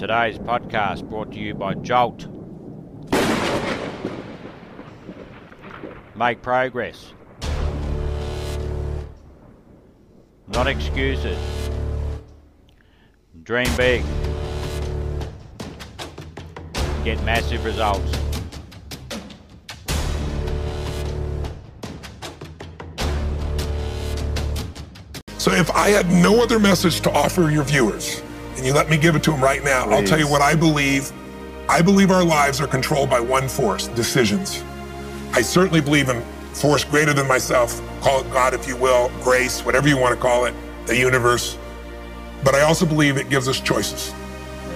Today's podcast brought to you by Jolt. Make progress. Not excuses. Dream big. Get massive results. So if I had no other message to offer your viewers, and you let me give it to him right now, I'll tell you what I believe. I believe our lives are controlled by one force, decisions. I certainly believe in force greater than myself, call it God if you will, grace, whatever you want to call it, the universe. But I also believe it gives us choices.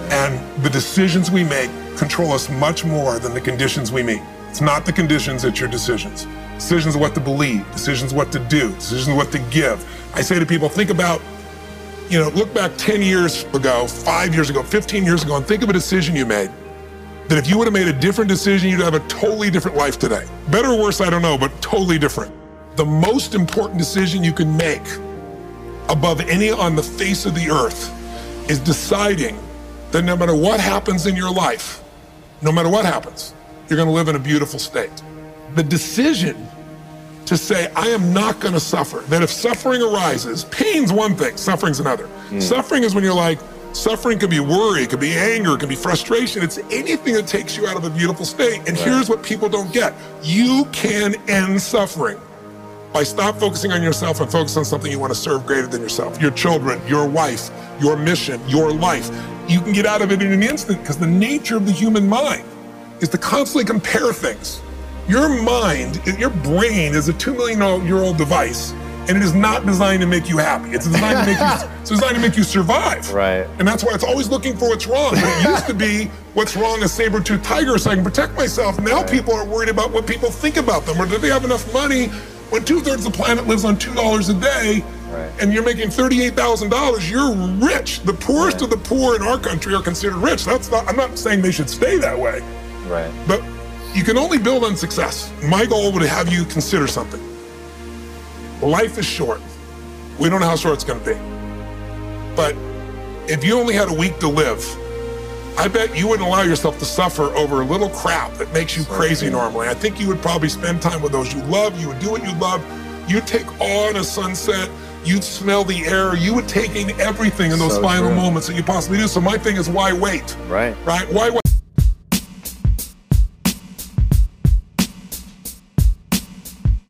And the decisions we make control us much more than the conditions we meet. It's not the conditions, it's your decisions. Decisions of what to believe, decisions what to do, decisions what to give. I say to people, think about, you know, look back 10 years ago, five years ago, 15 years ago, and think of a decision you made. That if you would have made a different decision, you'd have a totally different life today. Better or worse, I don't know, but totally different. The most important decision you can make above any on the face of the earth is deciding that no matter what happens in your life, no matter what happens, you're going to live in a beautiful state. The decision to say, I am not going to suffer, that if suffering arises, pain's one thing, suffering's another. Hmm. Suffering is when you're like, suffering could be worry, it could be anger, it could be frustration. It's anything that takes you out of a beautiful state. And here's what people don't get you can end suffering by stop focusing on yourself and focus on something you want to serve greater than yourself your children, your wife, your mission, your life. You can get out of it in an instant because the nature of the human mind is to constantly compare things. Your mind, your brain is a two million year old device, and it is not designed to make you happy. It's designed to make you. It's designed to make you survive. Right. And that's why it's always looking for what's wrong. It used to be what's wrong a saber-toothed tiger so I can protect myself. Now people are worried about what people think about them or do they have enough money. When two-thirds of the planet lives on two dollars a day, Right. and you're making thirty-eight thousand dollars, you're rich. The poorest of the poor in our country are considered rich. That's not. I'm not saying they should stay that way, Right. but you can only build on success. My goal would have you consider something. Life is short. We don't know how short it's going to be. But if you only had a week to live, I bet you wouldn't allow yourself to suffer over a little crap that makes you crazy normally. I think you would probably spend time with those you love. You would do what you love. You'd take on a sunset. You'd smell the air. You would take in everything in those So final true. moments that you possibly do. So my thing is, why wait? Right. Right? Why wait?